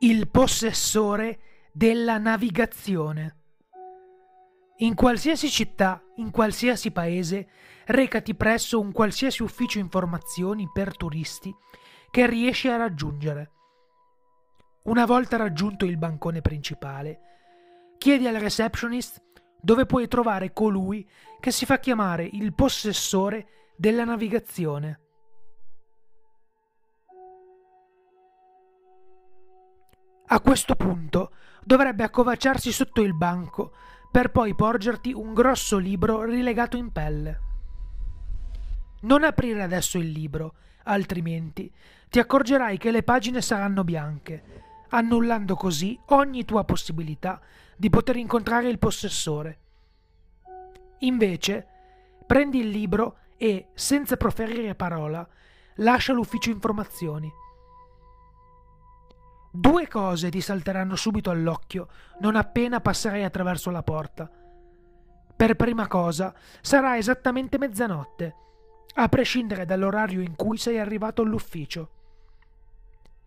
Il possessore della navigazione. In qualsiasi città, in qualsiasi paese, recati presso un qualsiasi ufficio informazioni per turisti che riesci a raggiungere. Una volta raggiunto il bancone principale, chiedi al receptionist dove puoi trovare colui che si fa chiamare il possessore della navigazione. A questo punto dovrebbe accovacciarsi sotto il banco per poi porgerti un grosso libro rilegato in pelle. Non aprire adesso il libro, altrimenti ti accorgerai che le pagine saranno bianche, annullando così ogni tua possibilità di poter incontrare il possessore. Invece, prendi il libro e, senza proferire parola, lascia l'ufficio informazioni. Due cose ti salteranno subito all'occhio non appena passerai attraverso la porta. Per prima cosa, sarà esattamente mezzanotte, a prescindere dall'orario in cui sei arrivato all'ufficio.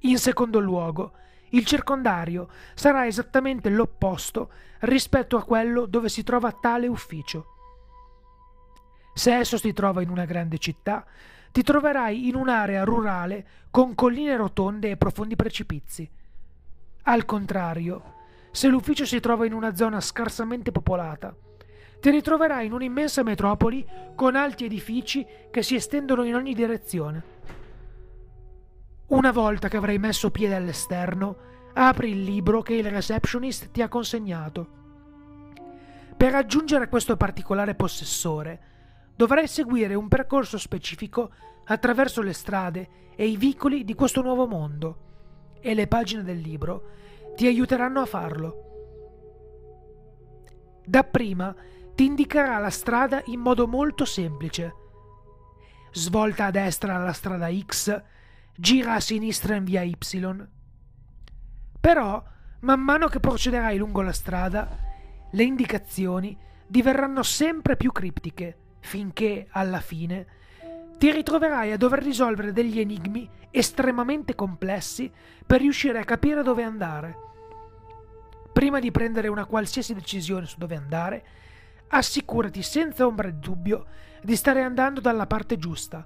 In secondo luogo, il circondario sarà esattamente l'opposto rispetto a quello dove si trova tale ufficio. Se esso si trova in una grande città, ti troverai in un'area rurale con colline rotonde e profondi precipizi. Al contrario, se l'ufficio si trova in una zona scarsamente popolata, ti ritroverai in un'immensa metropoli con alti edifici che si estendono in ogni direzione. Una volta che avrai messo piede all'esterno, apri il libro che il receptionist ti ha consegnato. Per raggiungere questo particolare possessore, dovrai seguire un percorso specifico attraverso le strade e i vicoli di questo nuovo mondo e le pagine del libro ti aiuteranno a farlo. Dapprima ti indicherà la strada in modo molto semplice. Svolta a destra alla strada X, gira a sinistra in via Y. Però, man mano che procederai lungo la strada, le indicazioni diverranno sempre più criptiche, finché, alla fine, ti ritroverai a dover risolvere degli enigmi estremamente complessi per riuscire a capire dove andare. Prima di prendere una qualsiasi decisione su dove andare, assicurati senza ombra di dubbio di stare andando dalla parte giusta,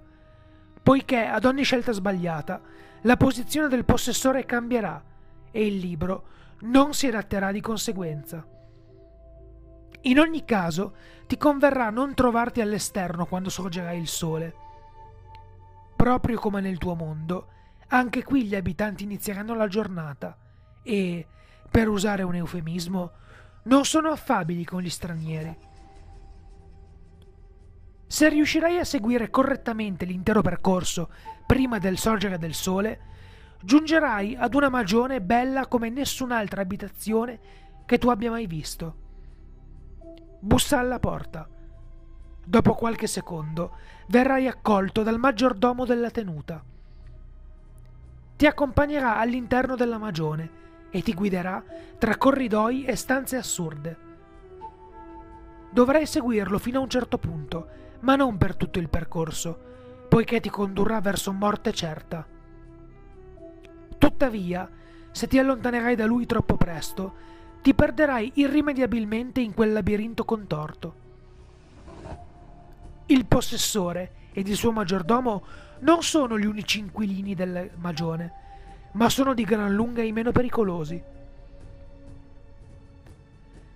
poiché ad ogni scelta sbagliata la posizione del possessore cambierà e il libro non si adatterà di conseguenza. In ogni caso, ti converrà non trovarti all'esterno quando sorgerà il sole Proprio come nel tuo mondo, anche qui gli abitanti inizieranno la giornata e, per usare un eufemismo, non sono affabili con gli stranieri. Se riuscirai a seguire correttamente l'intero percorso prima del sorgere del sole, giungerai ad una magione bella come nessun'altra abitazione che tu abbia mai visto. Bussa alla porta. Dopo qualche secondo verrai accolto dal maggiordomo della tenuta. Ti accompagnerà all'interno della magione e ti guiderà tra corridoi e stanze assurde. Dovrai seguirlo fino a un certo punto, ma non per tutto il percorso, poiché ti condurrà verso morte certa. Tuttavia, se ti allontanerai da lui troppo presto, ti perderai irrimediabilmente in quel labirinto contorto. Il possessore ed il suo maggiordomo non sono gli unici inquilini del magione, ma sono di gran lunga i meno pericolosi.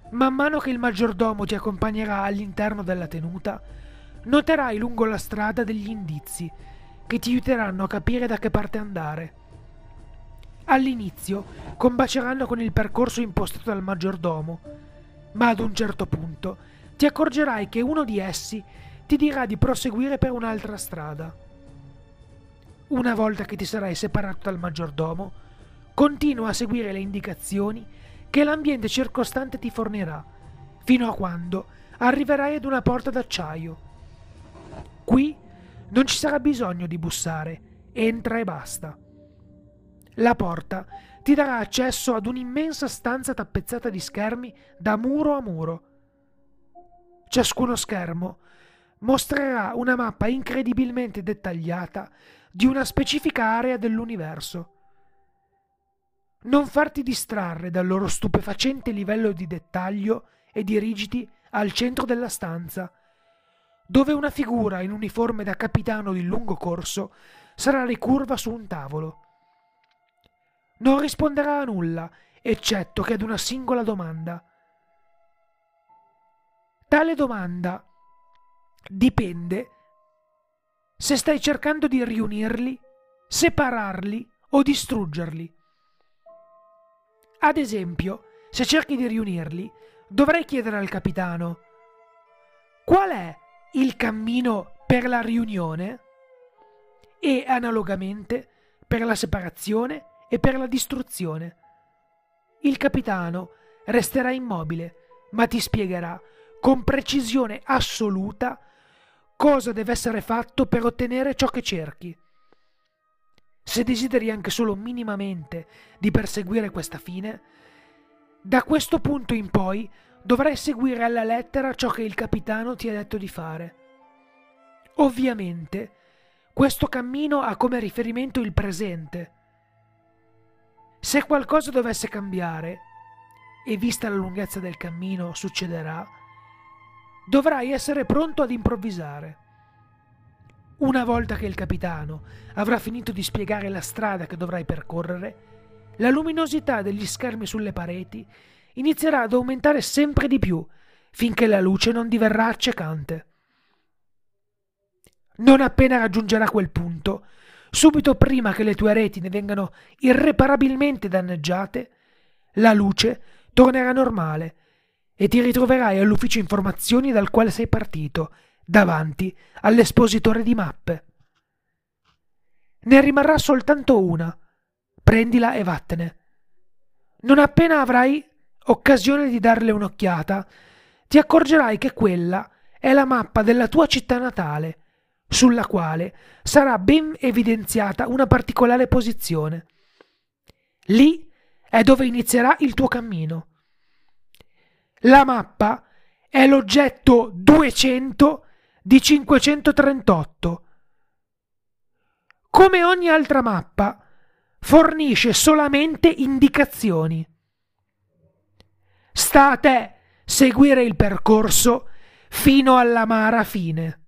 Man mano che il maggiordomo ti accompagnerà all'interno della tenuta, noterai lungo la strada degli indizi che ti aiuteranno a capire da che parte andare. All'inizio combaceranno con il percorso impostato dal maggiordomo, ma ad un certo punto ti accorgerai che uno di essi ti dirà di proseguire per un'altra strada. Una volta che ti sarai separato dal maggiordomo, continua a seguire le indicazioni che l'ambiente circostante ti fornirà, fino a quando arriverai ad una porta d'acciaio. Qui non ci sarà bisogno di bussare, entra e basta. La porta ti darà accesso ad un'immensa stanza tappezzata di schermi da muro a muro. Ciascuno schermo mostrerà una mappa incredibilmente dettagliata di una specifica area dell'universo. Non farti distrarre dal loro stupefacente livello di dettaglio e dirigiti al centro della stanza, dove una figura in uniforme da capitano di lungo corso sarà ricurva su un tavolo. Non risponderà a nulla, eccetto che ad una singola domanda. Tale domanda dipende se stai cercando di riunirli, separarli o distruggerli. Ad esempio, se cerchi di riunirli, dovrei chiedere al capitano qual è il cammino per la riunione e analogamente per la separazione e per la distruzione. Il capitano resterà immobile, ma ti spiegherà con precisione assoluta cosa deve essere fatto per ottenere ciò che cerchi. Se desideri anche solo minimamente di perseguire questa fine, da questo punto in poi dovrai seguire alla lettera ciò che il capitano ti ha detto di fare. Ovviamente, questo cammino ha come riferimento il presente. Se qualcosa dovesse cambiare, e vista la lunghezza del cammino succederà, dovrai essere pronto ad improvvisare. Una volta che il capitano avrà finito di spiegare la strada che dovrai percorrere, la luminosità degli schermi sulle pareti inizierà ad aumentare sempre di più finché la luce non diverrà accecante. Non appena raggiungerà quel punto, subito prima che le tue reti ne vengano irreparabilmente danneggiate, la luce tornerà normale e ti ritroverai all'ufficio informazioni dal quale sei partito, davanti all'espositore di mappe. Ne rimarrà soltanto una. Prendila e vattene. Non appena avrai occasione di darle un'occhiata, ti accorgerai che quella è la mappa della tua città natale, sulla quale sarà ben evidenziata una particolare posizione. Lì è dove inizierà il tuo cammino. La mappa è l'oggetto 200 di 538. Come ogni altra mappa, fornisce solamente indicazioni. Sta a te seguire il percorso fino alla mara fine.